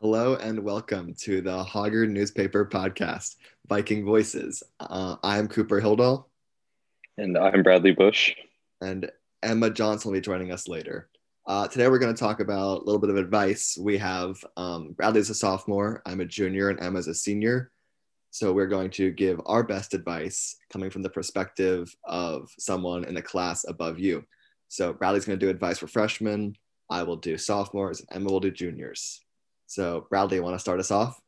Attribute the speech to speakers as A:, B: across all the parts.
A: Hello and welcome to the Hoggard Newspaper Podcast, Viking Voices. Uh, I'm Cooper Hildahl.
B: And I'm Bradley Bush.
A: And Emma Johnson will be joining us later. Uh, today we're going to talk about a little bit of advice. We have um, Bradley's a sophomore, I'm a junior, and Emma's a senior. So we're going to give our best advice coming from the perspective of someone in the class above you. So Bradley's going to do advice for freshmen. I will do sophomores, and Emma will do juniors. So, Bradley, you want to start us off?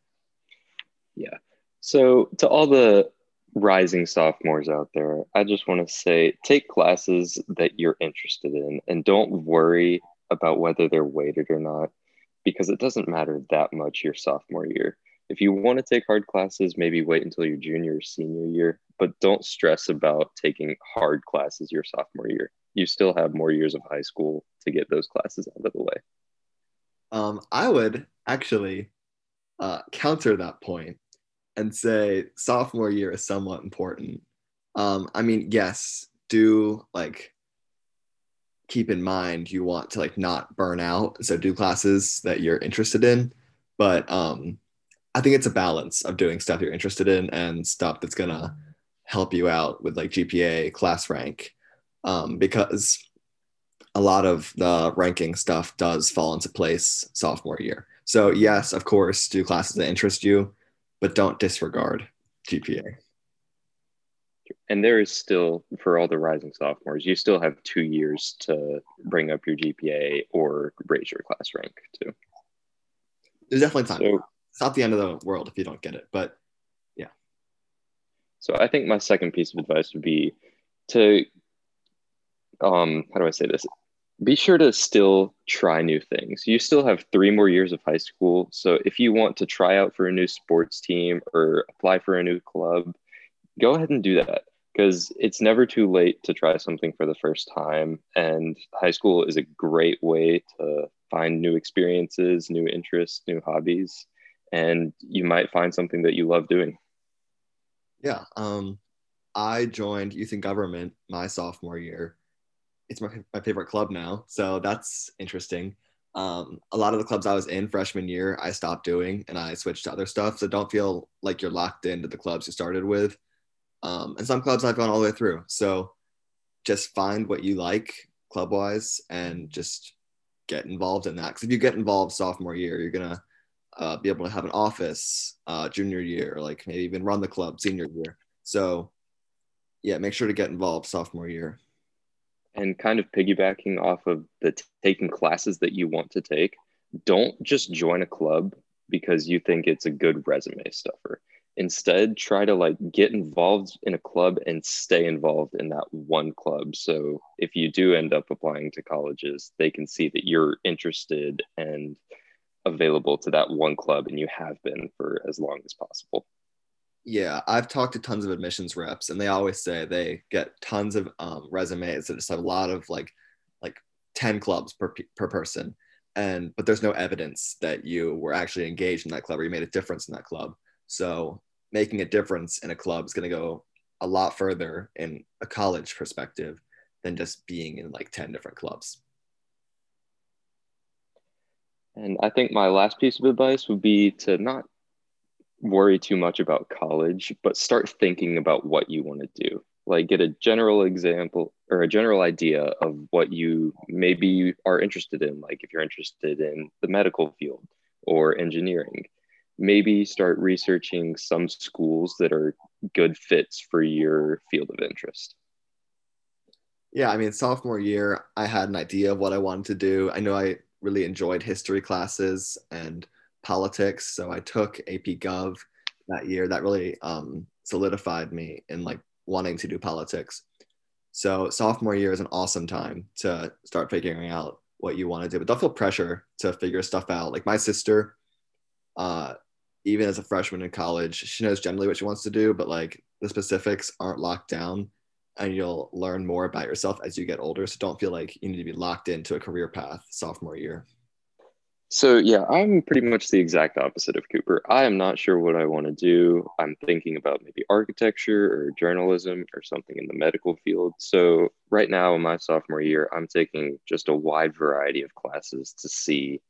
B: Yeah. So, to all the rising sophomores out there, I just want to say take classes that you're interested in and don't worry about whether they're weighted or not because it doesn't matter that much your sophomore year. If you want to take hard classes, maybe wait until your junior or senior year, but don't stress about taking hard classes your sophomore year. You still have more years of high school to get those classes out of the way.
A: Um, I would actually uh, counter that point and say sophomore year is somewhat important. Um, I mean, yes, do like keep in mind you want to like not burn out, so do classes that you're interested in. But um, I think it's a balance of doing stuff you're interested in and stuff that's gonna help you out with like GPA, class rank, um, because a lot of the ranking stuff does fall into place sophomore year. So, yes, of course, do classes that interest you, but don't disregard GPA.
B: And there is still, for all the rising sophomores, you still have two years to bring up your GPA or raise your class rank too.
A: There's definitely time. So, it's not the end of the world if you don't get it, but yeah.
B: So I think my second piece of advice would be to um how do I say this? Be sure to still try new things. You still have three more years of high school. So if you want to try out for a new sports team or apply for a new club, go ahead and do that because it's never too late to try something for the first time. And high school is a great way to find new experiences, new interests, new hobbies, and you might find something that you love doing.
A: Yeah. Um, I joined youth and government my sophomore year it's my, my favorite club now. So that's interesting. Um, a lot of the clubs I was in freshman year, I stopped doing and I switched to other stuff. So don't feel like you're locked into the clubs you started with. Um, and some clubs I've gone all the way through. So just find what you like club wise and just get involved in that. Because if you get involved sophomore year, you're going to uh, be able to have an office uh, junior year, like maybe even run the club senior year. So yeah, make sure to get involved sophomore year
B: and kind of piggybacking off of the t- taking classes that you want to take, don't just join a club because you think it's a good resume stuffer. Instead, try to like get involved in a club and stay involved in that one club. So if you do end up applying to colleges, they can see that you're interested and available to that one club and you have been for as long as possible.
A: Yeah, I've talked to tons of admissions reps, and they always say they get tons of um, resumes that just have a lot of like like ten clubs per per person, and but there's no evidence that you were actually engaged in that club or you made a difference in that club. So making a difference in a club is going to go a lot further in a college perspective than just being in like ten different clubs.
B: And I think my last piece of advice would be to not worry too much about college, but start thinking about what you want to do. Like get a general example or a general idea of what you maybe are interested in. Like if you're interested in the medical field or engineering, maybe start researching some schools that are good fits for your field of interest.
A: Yeah, I mean, sophomore year, I had an idea of what I wanted to do. I know I really enjoyed history classes and politics. So I took AP Gov that year. That really um, solidified me in like wanting to do politics. So sophomore year is an awesome time to start figuring out what you want to do, but don't feel pressure to figure stuff out. Like my sister, uh, even as a freshman in college, she knows generally what she wants to do, but like the specifics aren't locked down and you'll learn more about yourself as you get older. So don't feel like you need to be locked into a career path sophomore year.
B: So yeah, I'm pretty much the exact opposite of Cooper. I am not sure what I want to do. I'm thinking about maybe architecture or journalism or something in the medical field. So right now in my sophomore year, I'm taking just a wide variety of classes to see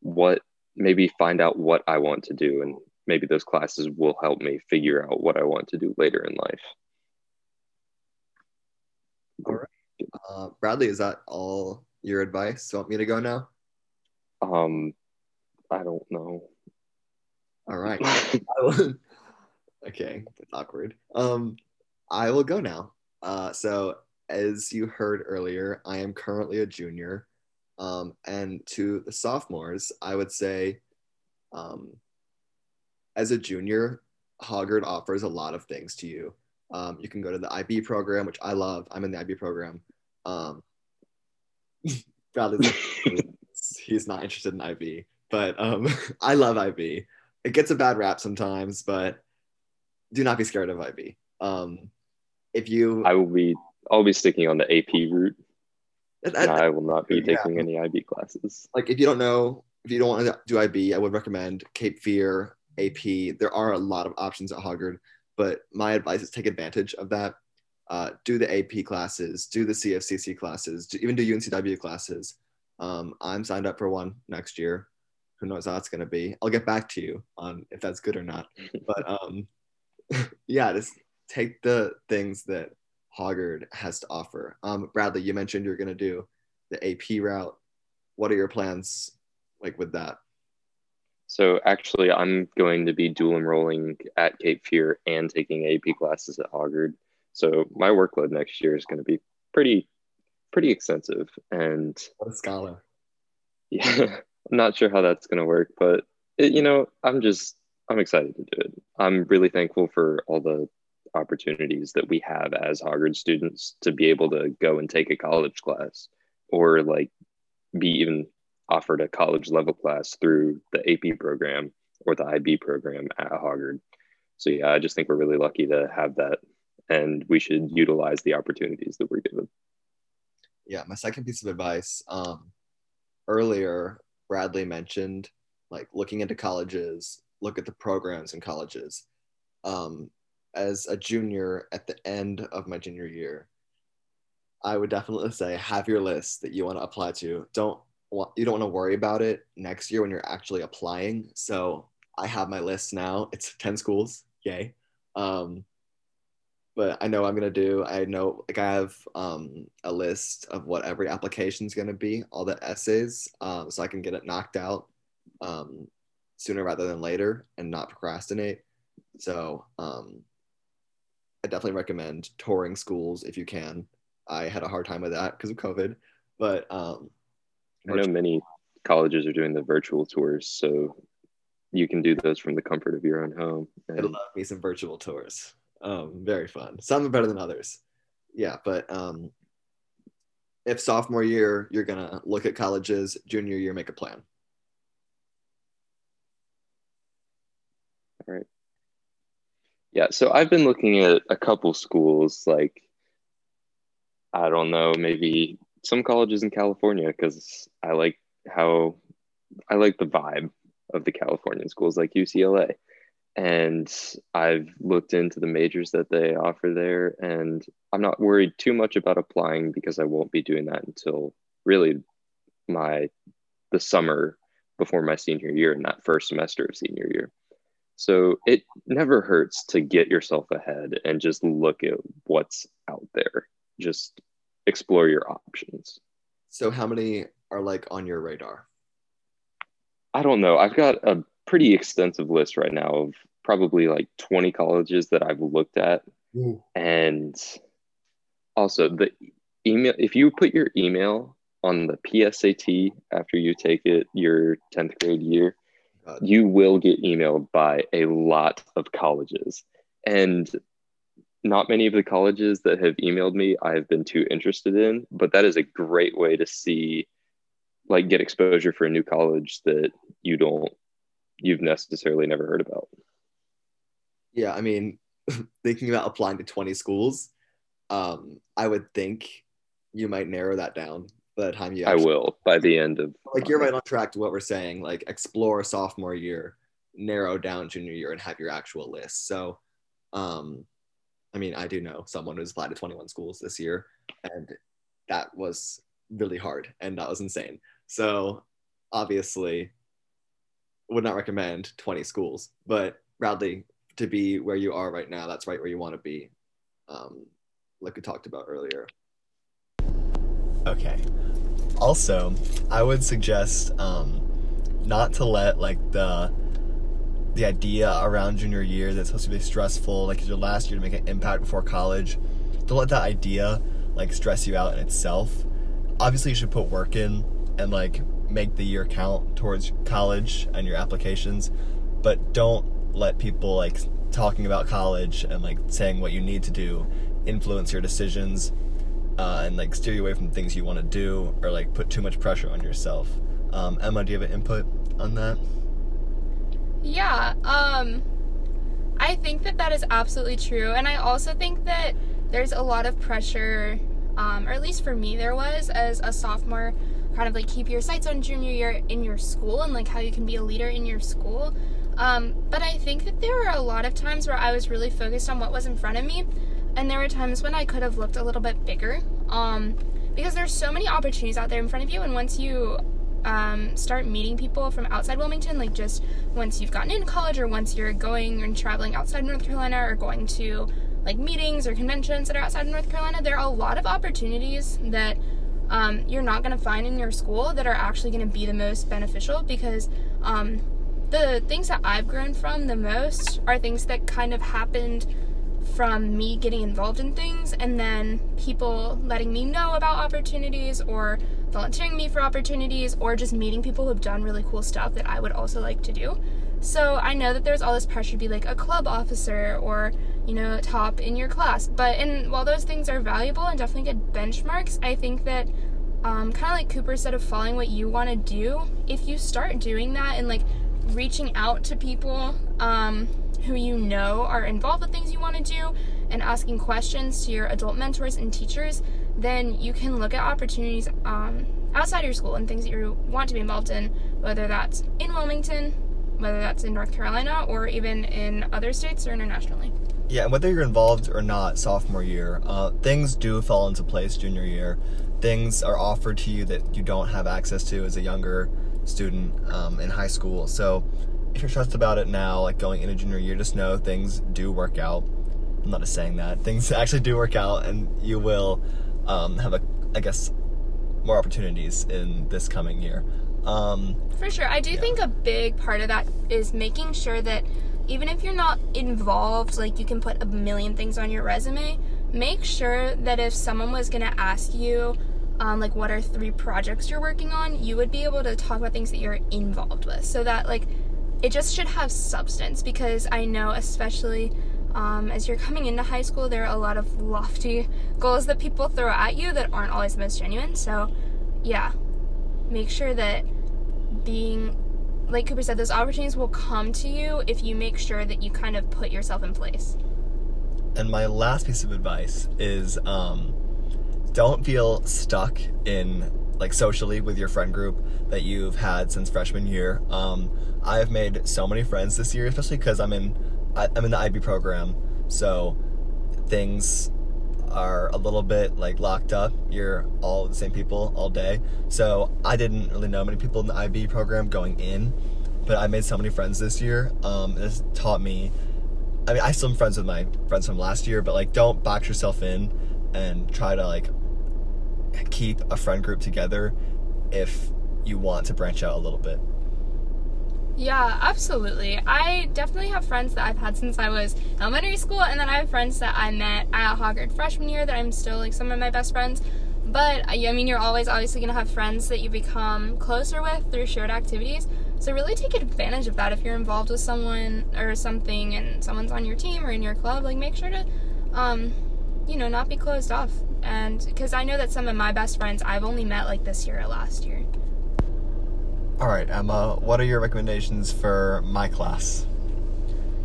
B: what maybe find out what I want to do. And maybe those classes will help me figure out what I want to do later in life.
A: All right. Uh, Bradley, is that all your advice? You want me to go now?
B: Um, I don't know.
A: All right. okay, that's awkward. Um, I will go now. Uh, so as you heard earlier, I am currently a junior. Um, and to the sophomores, I would say, um, as a junior, Hoggard offers a lot of things to you. Um, you can go to the IB program, which I love. I'm in the IB program. Um, Bradley's he's not interested in IB, but um, I love IB. It gets a bad rap sometimes, but do not be scared of IB. Um, if you,
B: I will be, I'll be sticking on the AP route. and I will not be taking yeah. any IB classes.
A: Like if you don't know, if you don't want to do IB, I would recommend Cape Fear, AP. There are a lot of options at Hoggard, but my advice is take advantage of that. Uh, do the AP classes, do the CFCC classes, do, even do UNCW classes. Um, I'm signed up for one next year. Who knows how that's going to be? I'll get back to you on if that's good or not. But um, yeah, just take the things that Hoggard has to offer. Um, Bradley, you mentioned you're going to do the AP route. What are your plans like with that?
B: So actually, I'm going to be dual enrolling at Cape Fear and taking AP classes at Hoggard. So my workload next year is going to be pretty, pretty extensive. And
A: what a scholar!
B: Yeah, I'm not sure how that's going to work, but it, you know, I'm just I'm excited to do it. I'm really thankful for all the opportunities that we have as Hoggard students to be able to go and take a college class or like be even offered a college level class through the AP program or the IB program at Hoggard. So yeah, I just think we're really lucky to have that and we should utilize the opportunities that we're given.
A: Yeah, my second piece of advice um, earlier, Bradley mentioned like looking into colleges, look at the programs in colleges. Um, as a junior at the end of my junior year, I would definitely say have your list that you want to apply to. Don't want you don't want to worry about it next year when you're actually applying. So I have my list now. It's 10 schools. Yay. Um, but I know I'm gonna do. I know like I have um, a list of what every application is gonna be, all the essays, um, so I can get it knocked out um, sooner rather than later and not procrastinate. So um, I definitely recommend touring schools if you can. I had a hard time with that because of COVID, but um,
B: I know many colleges are doing the virtual tours, so you can do those from the comfort of your own home.
A: And... I love me some virtual tours. Um, very fun. Some are better than others. Yeah, but um, if sophomore year you're gonna look at colleges, junior year make a plan.
B: All right. Yeah, so I've been looking at a couple schools, like I don't know, maybe some colleges in California because I like how I like the vibe of the California schools like UCLA. And I've looked into the majors that they offer there, and I'm not worried too much about applying because I won't be doing that until really my the summer before my senior year and that first semester of senior year. So it never hurts to get yourself ahead and just look at what's out there. Just explore your options.
A: So how many are like on your radar?
B: I don't know. I've got a pretty extensive list right now of probably like 20 colleges that I've looked at. Ooh. And also the email if you put your email on the PSAT after you take it your 10th grade year, you will get emailed by a lot of colleges. And not many of the colleges that have emailed me I have been too interested in, but that is a great way to see like get exposure for a new college that you don't you've necessarily never heard about.
A: Yeah, I mean, thinking about applying to 20 schools, um, I would think you might narrow that down by the time you
B: actually, I will by the end of
A: like you're right on track to what we're saying like explore sophomore year narrow down junior year and have your actual list so um I mean I do know someone who's applied to 21 schools this year and that was really hard and that was insane so obviously
C: would not recommend 20 schools, but Bradley, to be where you are right now, that's right where you want to be, um, like we talked about earlier.
A: Okay. Also, I would suggest um, not to let like the the idea around junior year that's supposed to be stressful, like it's your last year to make an impact before college. Don't let that idea like stress you out in itself. Obviously, you should put work in and like make the year count towards college and your applications, but don't let people like talking about college and like saying what you need to do influence your decisions uh, and like steer you away from things you want to do or like put too much pressure on yourself. Um, Emma, do you have an input on that?
D: Yeah, um, I think that that is absolutely true. And I also think that there's a lot of pressure, um, or at least for me, there was as a sophomore, kind of like keep your sights on junior year in your school and like how you can be a leader in your school. Um, but I think that there were a lot of times where I was really focused on what was in front of me, and there were times when I could have looked a little bit bigger. Um, because there's so many opportunities out there in front of you, and once you um, start meeting people from outside Wilmington, like just once you've gotten into college or once you're going and traveling outside North Carolina or going to like meetings or conventions that are outside of North Carolina, there are a lot of opportunities that um, you're not going to find in your school that are actually going to be the most beneficial because um, the things that I've grown from the most are things that kind of happened from me getting involved in things and then people letting me know about opportunities or volunteering me for opportunities or just meeting people who've done really cool stuff that I would also like to do. So I know that there's all this pressure to be like a club officer or, you know, top in your class. But and while those things are valuable and definitely good benchmarks, I think that um, kind of like Cooper said of following what you want to do, if you start doing that and like reaching out to people um, who you know are involved with things you want to do and asking questions to your adult mentors and teachers, then you can look at opportunities um, outside your school and things that you want to be involved in, whether that's in Wilmington, whether that's in North Carolina, or even in other states or internationally.
A: Yeah, and whether you're involved or not sophomore year, uh, things do fall into place junior year. Things are offered to you that you don't have access to as a younger student um, in high school. So if you're stressed about it now, like going into junior year, just know things do work out. I'm not just saying that. Things actually do work out, and you will um, have a, I guess, more opportunities in this coming year. Um,
D: For sure. I do
A: yeah.
D: think a big part of that is making sure that even if you're not involved, like you can put a million things on your resume, make sure that if someone was going to ask you, um, like what are three projects you're working on, you would be able to talk about things that you're involved with. So that like it just should have substance because I know especially um, as you're coming into high school, there are a lot of lofty goals that people throw at you that aren't always the most genuine. So, yeah, make sure that being, like Cooper said, those opportunities will come to you if you make sure that you kind of put yourself in place.
A: And my last piece of advice is um, don't feel stuck in like socially with your friend group that you've had since freshman year. Um, I have made so many friends this year, especially because I'm in I, am in the IB program, so things are a little bit like locked up. You're all the same people all day. So I didn't really know many people in the IB program going in, but I made so many friends this year. Um, it's taught me. I mean, I still am friends with my friends from last year, but like, don't box yourself in and try to like keep a friend group together if you want to branch out a little bit.
D: Yeah, absolutely. I definitely have friends that I've had since I was elementary school, and then I have friends that I met at Hoggard freshman year that I'm still like some of my best friends. But I mean, you're always obviously gonna have friends that you become closer with through shared activities. So really take advantage of that if you're involved with someone or something, and someone's on your team or in your club. Like make sure to, um, you know, not be closed off. And because I know that some of my best friends I've only met like this year or last year.
A: All right, Emma, what are your recommendations for my class?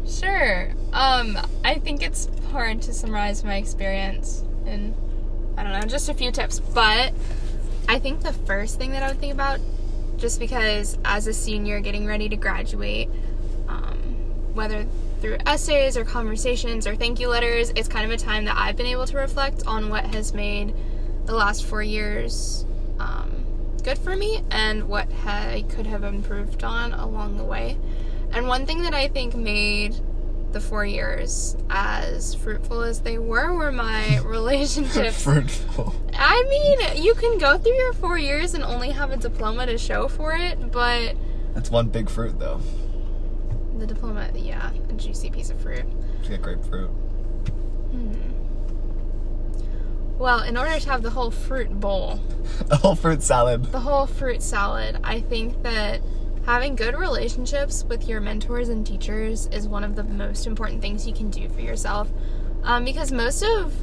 D: Sure. Um, I think it's hard to summarize my experience in, I don't know, just a few tips. But I think the first thing that I would think about, just because as a senior getting ready to graduate, um, whether through essays or conversations or thank you letters, it's kind of a time that I've been able to reflect on what has made the last four years um, good for me and what ha- I could have improved on along the way. And one thing that I think made the four years as fruitful as they were were my relationships.
A: Fruitful.
D: I mean, you can go through your four years and only have a diploma to show for it, but
A: That's one big fruit though.
D: the diploma, yeah, a juicy piece of fruit.
A: Get grapefruit. Hmm.
D: Well, in order to have the whole fruit bowl,
A: the whole fruit salad.
D: the whole fruit salad, I think that having good relationships with your mentors and teachers is one of the most important things you can do for yourself. Um, because most of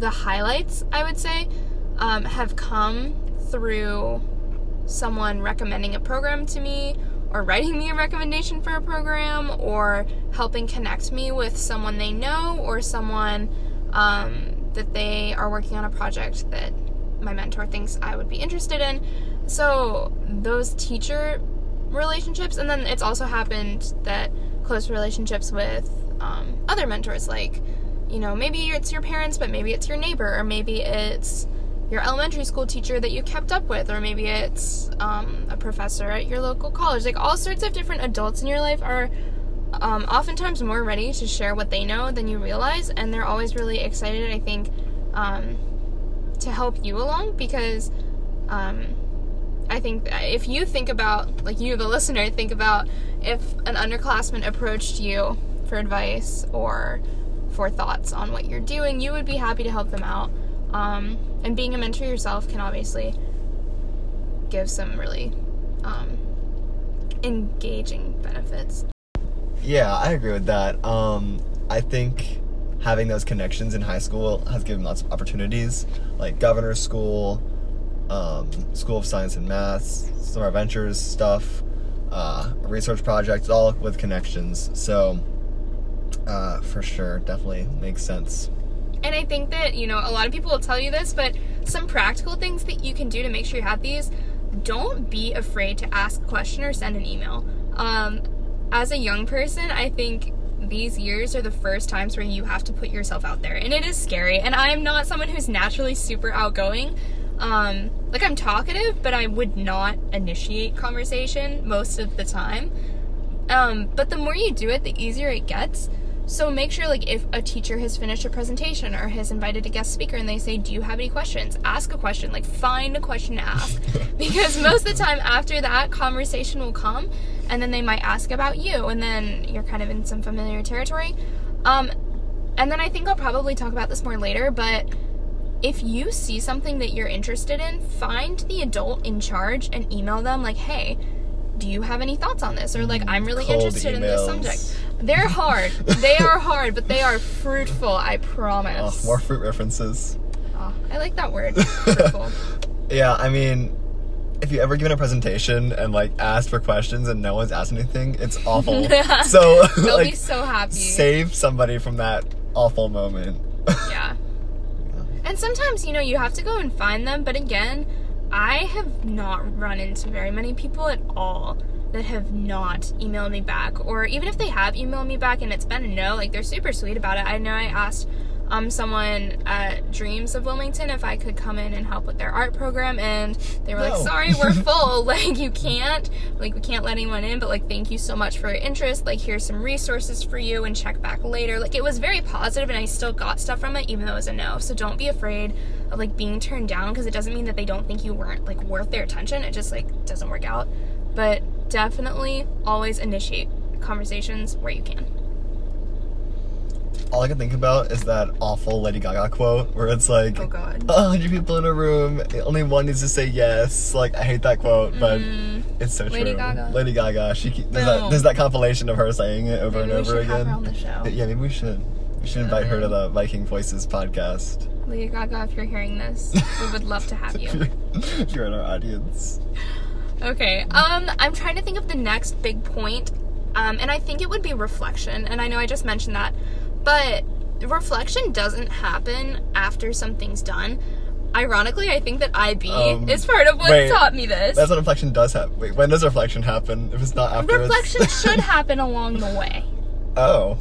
D: the highlights, I would say, um, have come through someone recommending a program to me or writing me a recommendation for a program or helping connect me with someone they know or someone um, that they are working on a project that my mentor thinks I would be interested in. So those teacher relationships, and then it's also happened that close relationships with um, other mentors, like you know maybe it's your parents, but maybe it's your neighbor, or maybe it's your elementary school teacher that you kept up with, or maybe it's um, a professor at your local college. Like all sorts of different adults in your life are um, oftentimes more ready to share what they know than you realize, and they're always really excited, I think, um, to help you along because um, I think if you think about, like you, the listener, think about if an underclassman approached you for advice or for thoughts on what you're doing, you would be happy to help them out. Um, and being a mentor yourself can obviously give some really um, engaging benefits.
A: Yeah, I agree with that. Um, I think having those connections in high school has given lots of opportunities, like governor's school, um, school of science and maths, summer ventures stuff, uh, research projects, all with connections. So, uh, for sure, definitely makes sense.
D: And I think that, you know, a lot of people will tell you this, but some practical things that you can do to make sure you have these don't be afraid to ask a question or send an email. Um, as a young person, I think these years are the first times where you have to put yourself out there. And it is scary. And I'm not someone who's naturally super outgoing. Um, like, I'm talkative, but I would not initiate conversation most of the time. Um, but the more you do it, the easier it gets. So make sure, like, if a teacher has finished a presentation or has invited a guest speaker and they say, Do you have any questions? Ask a question. Like, find a question to ask. because most of the time after that, conversation will come and then they might ask about you and then you're kind of in some familiar territory. Um, and then I think I'll probably talk about this more later, but if you see something that you're interested in, find the adult in charge and email them, like, Hey, do you have any thoughts on this? Or, like, I'm really
A: Cold
D: interested in this subject. They're hard. they are hard, but they are fruitful, I promise.
A: Oh, more fruit references.
D: Oh, I like that word. Fruitful.
A: Yeah, I mean, if you ever given a presentation and like asked for questions and no one's asked anything, it's awful. so
D: They'll
A: like
D: be so happy.
A: save somebody from that awful moment.
D: Yeah. And sometimes, you know, you have to go and find them, but again, I have not run into very many people at all that have not emailed me back. Or even if they have emailed me back and it's been a no, like they're super sweet about it. I know I asked um, someone at Dreams of Wilmington if I could come in and help with their art program, and they were
A: No.
D: like, sorry, we're full. like, you can't. Like, we can't let anyone in, but like, thank you so much for your interest. Like, here's some resources for you and check back later. Like, it was very positive, and I still got stuff from it, even though it was a no. So don't be afraid of like being turned down because it doesn't mean that they don't think you weren't like worth their attention. It just like doesn't work out. But definitely always initiate conversations where you can.
A: All I can think about is that awful Lady Gaga quote where it's like,
D: Oh god.
A: a hundred people in a room, only one needs to say yes. Like I hate that quote, but
D: Mm,
A: it's so
D: Lady
A: true.
D: Gaga.
A: Lady Gaga. She keep, there's that there's that compilation of her saying it over
D: maybe
A: and
D: we
A: over
D: should have
A: again.
D: her on the show.
A: Yeah, maybe we should. We should invite her to the Viking Voices podcast.
D: Lady Gaga, if you're hearing this, we would love to have you.
A: you're in our audience.
D: Okay. Um, I'm trying to think of the next big point. Um, and I think it would be reflection. And I know I just mentioned that, but reflection doesn't happen after something's done. Ironically, I think that IB
A: Um,
D: is part of what
A: wait,
D: taught me this.
A: That's what reflection does happen. Wait, when does reflection happen? If it's not after
D: reflection should happen along the way.
A: Oh.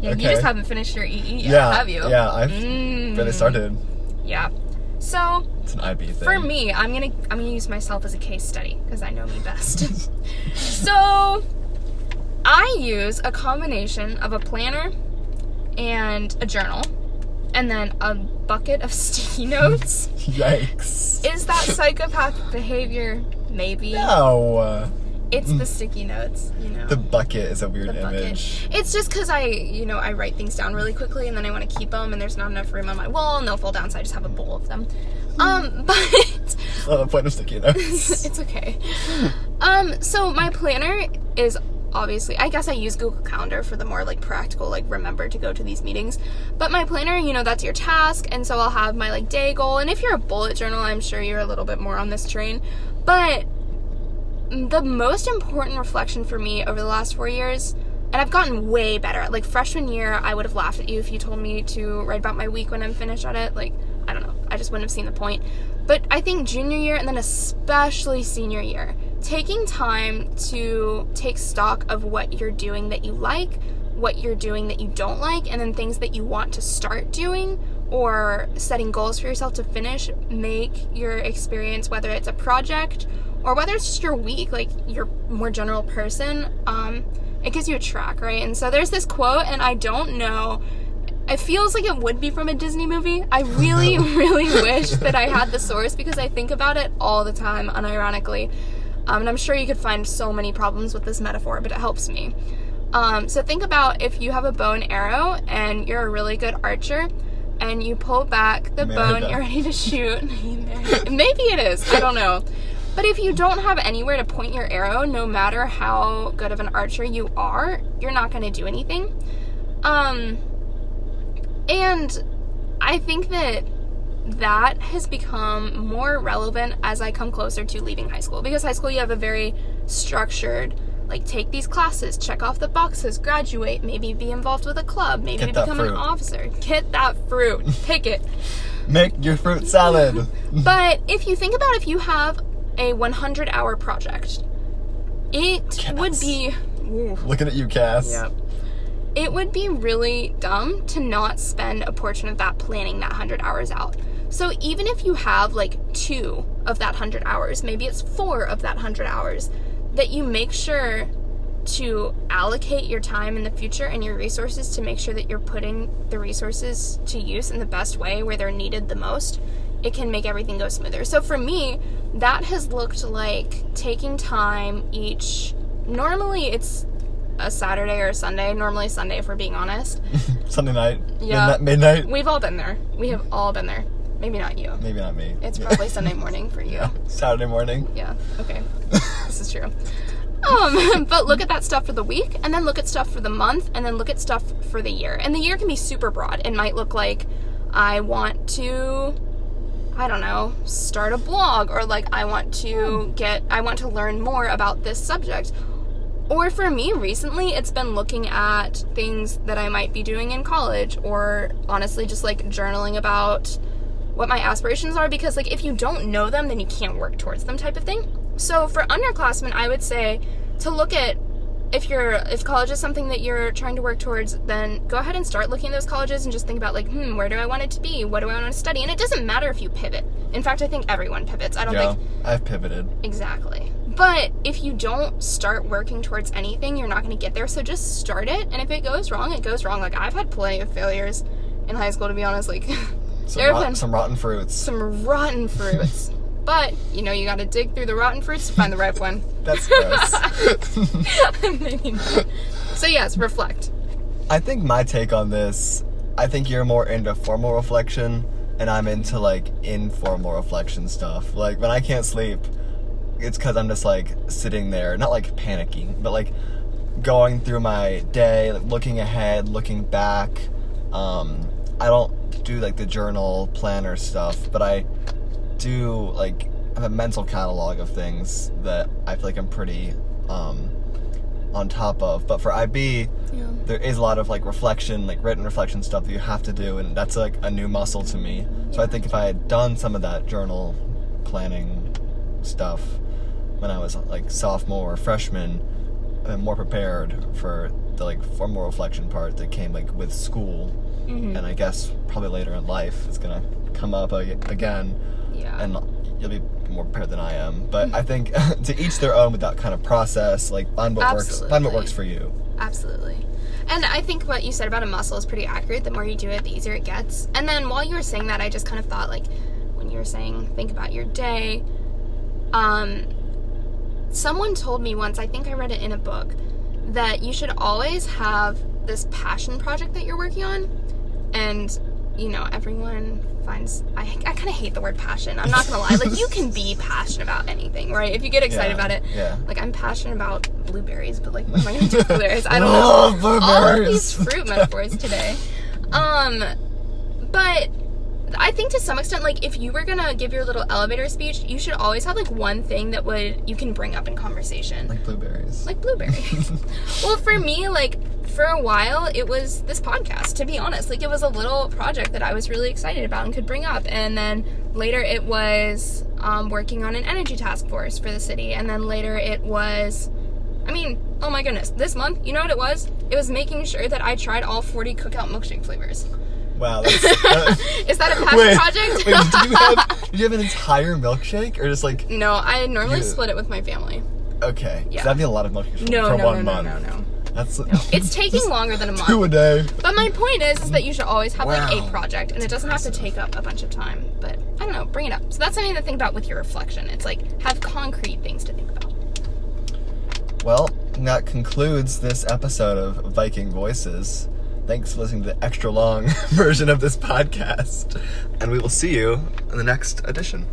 D: Yeah,
A: Okay.
D: you just haven't finished your EE yet,
A: Yeah.
D: have you?
A: Yeah, I've
D: Mm.
A: barely started.
D: Yeah. So
A: It's an IB thing.
D: for me, I'm gonna I'm gonna use myself as a case study because I know me best. so I use a combination of a planner and a journal, and then a bucket of sticky notes.
A: Yikes.
D: Is that psychopathic behavior? Maybe.
A: No.
D: It's the sticky notes, you know.
A: The bucket is a weird image.
D: It's just because I, you know, I write things down really quickly and then I want to keep them and there's not enough room on my wall and they'll fall down, so I just have a bowl of them. Um, but
A: Oh, the point of sticky notes.
D: it's okay. Um, so my planner is obviously, I guess I use Google Calendar for the more like practical, like remember to go to these meetings. But my planner, you know, that's your task, and so I'll have my like day goal. And if you're a bullet journal, I'm sure you're a little bit more on this train. But the most important reflection for me over the last four years, and I've gotten way better. Like freshman year, I would have laughed at you if you told me to write about my week when I'm finished at it. Like, I don't know, I just wouldn't have seen the point. But I think junior year and then especially senior year, taking time to take stock of what you're doing that you like, what you're doing that you don't like, and then things that you want to start doing or setting goals for yourself to finish make your experience, whether it's a project or whether it's just your week, like you're more general person, um, it gives you a track, right? And so there's this quote, and I don't know. It feels like it would be from a Disney movie. I really, really wish that I had the source because I think about it all the time, unironically. Um, and I'm sure you could find so many problems with this metaphor, but it helps me. Um, so think about if you have a bow and arrow and you're a really good archer, and you pull back the bow and you're ready to shoot. Maybe it is. I don't know. But if you don't have anywhere to point your arrow, no matter how good of an archer you are, you're not going to do anything. Um, and I think that that has become more relevant as I come closer to leaving high school because high school you have a very structured like take these classes, check off the boxes, graduate, maybe be involved with a club, maybe become an officer. Get that fruit. Pick it.
A: Make your fruit salad.
D: But if you think about if you have a 100 hour project, it
A: Yes.
D: would be ooh,
A: Looking at you, Cass.
D: Yep. It would be really dumb to not spend a portion of that planning that 100 hours out. So even if you have like two of that 100 hours, maybe it's four of that 100 hours, that you make sure to allocate your time in the future and your resources to make sure that you're putting the resources to use in the best way where they're needed the most, it can make everything go smoother. So for me, that has looked like taking time each. Normally it's a Saturday or a Sunday, normally Sunday if we're being honest.
A: Sunday night.
D: Yeah.
A: Midnight. midnight.
D: We've all been there. We have all been there. Maybe not you.
A: Maybe not me.
D: It's
A: Yeah.
D: probably Sunday morning for you.
A: Saturday morning.
D: Yeah, okay. this is true. Um, but look at that stuff for the week, and then look at stuff for the month, and then look at stuff for the year. And the year can be super broad. It might look like I want to, I don't know, start a blog, or like I want to get, I want to learn more about this subject. Or for me, recently, it's been looking at things that I might be doing in college, or honestly, just like journaling about what my aspirations are because like if you don't know them then you can't work towards them type of thing so for underclassmen i would say to look at if you're if college is something that you're trying to work towards then go ahead and start looking at those colleges and just think about like hmm where do i want it to be what do i want to study and it doesn't matter if you pivot in fact i think everyone pivots i don't
A: Yeah.
D: think
A: I've pivoted.
D: Exactly. But if you don't start working towards anything, you're not going to get there. So just start it. And if it goes wrong, it goes wrong. Like, I've had plenty of failures in high school, to be honest. Like,
A: Some, rot- some rotten fruits.
D: some rotten fruits. but, you know, you got to dig through the rotten fruits to find the ripe one.
A: That's gross.
D: So, yes, reflect.
A: I think my take on this, I think you're more into formal reflection, and I'm into like informal reflection stuff. Like when I can't sleep, it's because I'm just like sitting there, not like panicking, but like going through my day, like, looking ahead, looking back. Um, I don't do like the journal planner stuff, but I do like have a mental catalog of things that I feel like I'm pretty um, on top of. But for IB,
D: Yeah.
A: there is a lot of like reflection, like written reflection stuff that you have to do, and that's like a new muscle to me. So I think if I had done some of that journal planning stuff when I was like sophomore or freshman, I'm more prepared for the like formal reflection part that came like with school.
D: Mhm.
A: and I guess probably later in life it's gonna come up ag- again,
D: Yeah.
A: and you'll be more prepared than I am. But I think to each their own with that kind of process. Like find what works, find what works for you.
D: Absolutely. And I think what you said about a muscle is pretty accurate. The more you do it, the easier it gets. And then while you were saying that, I just kind of thought like when you were saying think about your day, um someone told me once, I think I read it in a book, that you should always have this passion project that you're working on. And you know, everyone finds I I kind of hate the word passion. I'm not going to lie. Like you can be passionate about anything, right? If you get excited
A: Yeah,
D: about it.
A: yeah.
D: Like I'm passionate about blueberries, but like what am I gonna do with blueberries? I don't know. All of
A: blueberries.
D: these fruit metaphors today. Um, but I think to some extent, like if you were gonna give your little elevator speech, you should always have like one thing that would you can bring up in conversation,
A: Like blueberries.
D: like blueberries. well, for me, like for a while, it was this podcast. To be honest, like it was a little project that I was really excited about and could bring up, and then later it was um, working on an energy task force for the city, and then later it was. I mean, oh my goodness, this month, you know what it was? It was making sure that I tried all 40 cookout milkshake flavors.
A: Wow. That's, uh,
D: Is that a passion
A: wait,
D: project?
A: wait, did you have did you have an entire milkshake or just like
D: no, I normally
A: You-
D: split it with my family.
A: Okay.
D: Yeah.
A: That'd be a lot of milkshakes for,
D: No,
A: for
D: no,
A: one
D: no, no,
A: month.
D: no, no.
A: That's
D: It's taking longer than a month.
A: two a day.
D: But my point is, is that you should always have like
A: Wow.
D: a project, and it doesn't have to take up a bunch of time. But I don't know, bring it up. So that's something to think about with your reflection. It's like have concrete things to think about.
A: Well, that concludes this episode of Viking Voices. Thanks for listening to the extra long version of this podcast. And we will see you in the next edition.